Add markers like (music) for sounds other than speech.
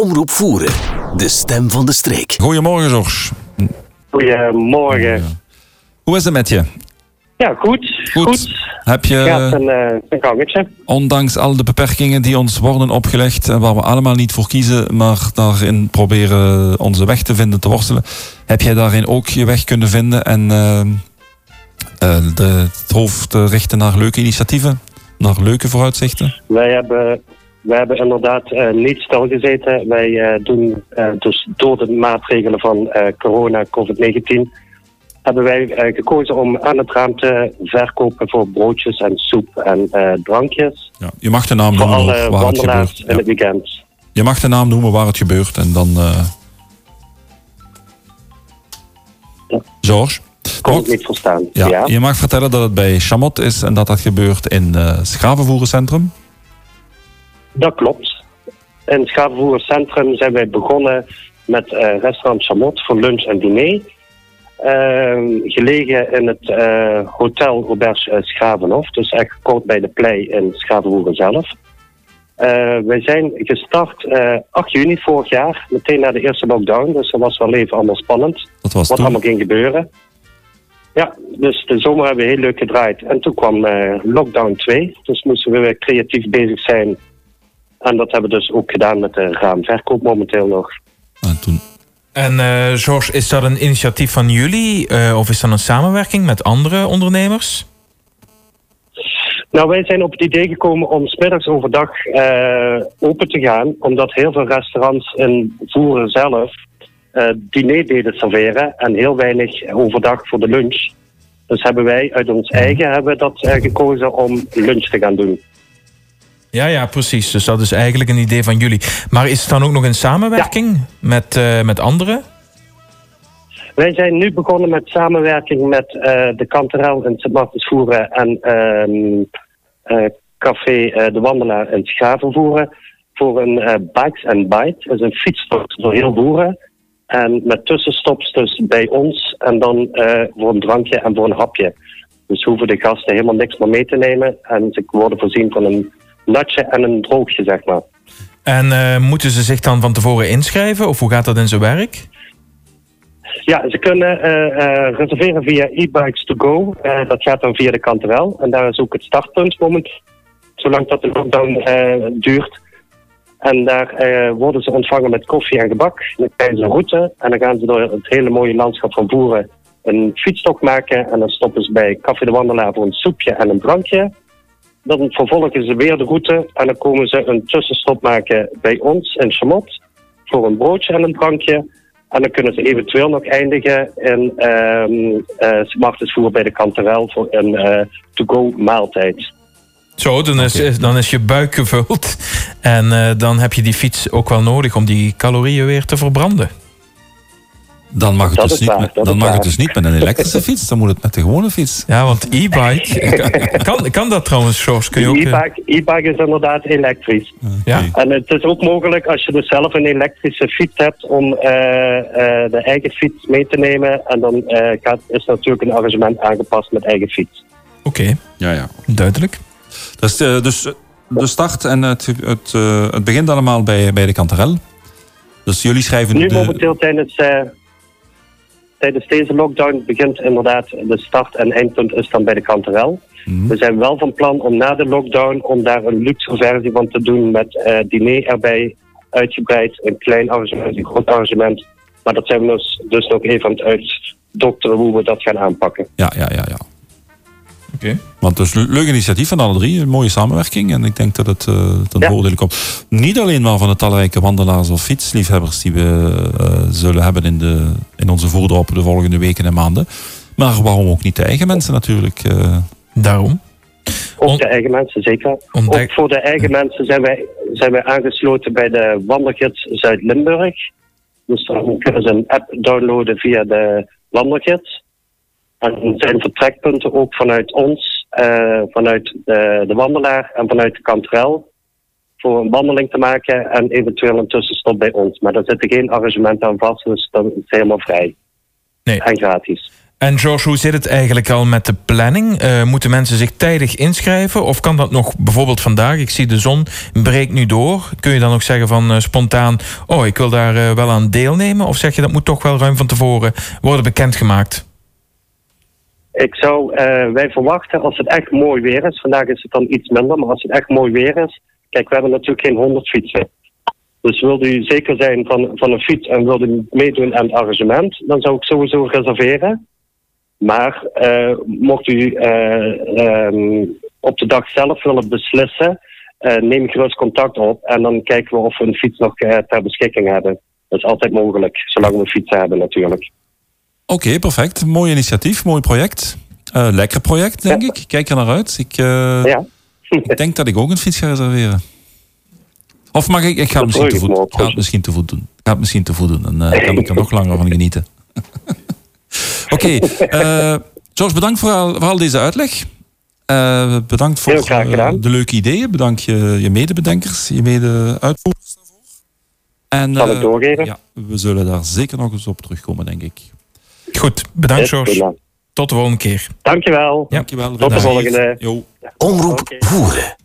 Omroep Voeren, de stem van de streek. Goedemorgen, George. Goedemorgen. Hoe is het met je? Ja, goed. Goed. Heb je, Gaat een, eh, een gangetje. ondanks al de beperkingen die ons worden opgelegd, en waar we allemaal niet voor kiezen, maar daarin proberen onze weg te vinden, te worstelen, heb jij daarin ook je weg kunnen vinden en eh, eh, de, het hoofd richten naar leuke initiatieven, naar leuke vooruitzichten? Wij hebben, wij hebben inderdaad eh, niet stilgezeten. Wij eh, doen eh, dus door de maatregelen van corona, COVID-19, hebben wij gekozen om aan het raam te verkopen voor broodjes en soep en drankjes. Ja. Je mag de naam Voor noemen alle hoor, waar het wandelaars gebeurt. in het weekend. Je mag de naam noemen waar het gebeurt en dan. Ja. George? Kon ik niet verstaan. Ja, Ja. Je mag vertellen dat het bij Chamot is en dat dat gebeurt in eh Schavenvoerencentrum. Dat klopt. In het Schavenvoercentrum zijn wij begonnen met eh, restaurant Chamot voor lunch en diner. Ehm, gelegen in het eh, Hotel Auberge eh, Schavenhof, dus echt kort bij de plei in Schavenvoeren zelf. Wij zijn gestart eh 8 juni vorig jaar, meteen na de eerste lockdown, dus dat was wel even allemaal spannend Dat was wat toen. allemaal ging gebeuren. Ja, dus de zomer hebben we heel leuk gedraaid. En toen kwam lockdown 2. Dus moesten we weer creatief bezig zijn. En dat hebben we dus ook gedaan met de raamverkoop momenteel nog. En toen. En eh George, is dat een initiatief van jullie eh, of is dat een samenwerking met andere ondernemers? Nou, wij zijn op het idee gekomen om smiddags overdag eh, open te gaan. Omdat heel veel restaurants in Voeren zelf eh, diner deden serveren. En heel weinig overdag voor de lunch. Dus hebben wij uit ons eigen hebben dat gekozen om lunch te gaan doen. Ja, ja, precies. Dus dat is eigenlijk een idee van jullie. Maar is het dan ook nog een samenwerking met, eh, met anderen? Wij zijn nu begonnen met samenwerking met eh, de Kanterel in Sint Martensvoeren en ehm, eh, Café De Wandelaar in Schavenvoeren voor een Bikes and Bite. Dat is een fietstocht door heel Voeren. En met tussenstops dus bij ons en dan voor een drankje en voor een hapje. Dus hoeven de gasten helemaal niks meer mee te nemen en ze worden voorzien van een natje en een droogje, zeg maar. En eh, moeten ze zich dan van tevoren inschrijven? Of hoe gaat dat in zijn werk? Ja, ze kunnen eh, eh, reserveren via e-bikes to go. Dat gaat dan via de Kanterel. En daar is ook het startpunt momenteel, zolang dat de lockdown duurt. En daar worden ze ontvangen met koffie en gebak. Dan krijgen ze een route en dan gaan ze door het hele mooie landschap van Voeren een fietstocht maken. En dan stoppen ze bij Café de Wandelaar voor een soepje en een drankje. Dan vervolgen ze weer de route en dan komen ze een tussenstop maken bij ons in Chamot voor een broodje en een drankje. En dan kunnen ze eventueel nog eindigen in ehm eh Smartensvoer bij de Kanterel voor een eh, to-go maaltijd. Zo, dan is, dan is je buik gevuld. En eh, dan heb je die fiets ook wel nodig om die calorieën weer te verbranden. Dan mag, het Dat dus, niet, waar, met, dat dan mag het dus niet met een elektrische (laughs) fiets, dan moet het met de gewone fiets. Ja, want e-bike... (laughs) kan, kan dat trouwens, George? Kun je ook... eh, E-bike e-bike is inderdaad elektrisch. Ja. En het is ook mogelijk als je dus zelf een elektrische fiets hebt om eh, eh, de eigen fiets mee te nemen. En dan eh, gaat, is natuurlijk een arrangement aangepast met eigen fiets. Oké, Ja, ja. duidelijk. Dus, eh, dus eh, de start en het, het, het begint allemaal bij, bij de Kanterel. Dus jullie schrijven Nu de, momenteel tijdens, eh, tijdens deze lockdown begint inderdaad de start en eindpunt is dan bij de Kanterel. Mhm. We zijn wel van plan om na de lockdown om daar een luxe versie van te doen met eh, diner erbij, uitgebreid, een klein arrangement, een groot arrangement. Maar dat zijn we dus, dus nog even aan het uitdokteren hoe we dat gaan aanpakken. Ja, ja, ja, ja. Want dus een leuk initiatief van alle drie, een mooie samenwerking. En ik denk dat het eh ten Ja. voordele komt. Niet alleen maar van de talrijke wandelaars of fietsliefhebbers die we eh, zullen hebben in, de, in onze voerdorpen de volgende weken en maanden. Maar waarom ook niet de eigen mensen natuurlijk. eh. Daarom. Ook de eigen mensen, zeker. Ontdek- Ook voor de eigen mensen zijn wij, zijn wij aangesloten bij de Wandelgids Zuid-Limburg. Dus dan kunnen ze een app downloaden via de Wandelgids. En er zijn vertrekpunten ook vanuit ons, eh, vanuit de, de wandelaar en vanuit de kantrel. Voor een wandeling te maken en eventueel een tussenstop bij ons. Maar daar zitten geen arrangementen aan vast, dus dat is helemaal vrij. Nee. En gratis. En George, hoe zit het eigenlijk al met de planning? Eh, moeten mensen zich tijdig inschrijven? Of kan dat nog bijvoorbeeld vandaag? Ik zie de zon breekt nu door. Kun je dan ook zeggen van eh, spontaan... oh, ik wil daar wel aan deelnemen? Of zeg je dat moet toch wel ruim van tevoren worden bekendgemaakt? Ik zou, eh, wij verwachten als het echt mooi weer is, vandaag is het dan iets minder, maar als het echt mooi weer is, kijk, we hebben natuurlijk geen 100 fietsen. Dus wil u zeker zijn van, van een fiets en wil u meedoen aan het arrangement, dan zou ik sowieso reserveren. Maar eh, mocht u eh, ehm, op de dag zelf willen beslissen, neem gerust contact op en dan kijken we of we een fiets nog ter beschikking hebben. Dat is altijd mogelijk, zolang we een fiets hebben natuurlijk. Oké, perfect. Mooi initiatief, mooi project. Eh, lekker project, denk Ja. ik. Kijk er naar uit. Ik, eh, Ja. ik denk dat ik ook een fiets ga reserveren. Of mag ik? Ik ga het misschien te voet, ga het misschien te voet doen. Ik ga het misschien te voet doen. En eh, kan ik er nog langer van genieten. (laughs) Oké, eh, George, bedankt voor al, voor al deze uitleg. Bedankt voor de leuke ideeën. Bedankt je, je medebedenkers, je mede-uitvoerders daarvoor. En, Zal ik doorgeven? Ja, we zullen daar zeker nog eens op terugkomen, denk ik. Goed, bedankt George. Tot de volgende keer. Dankjewel. Dankjewel. Tot de volgende. Jo. Omroep Oké. Voeren.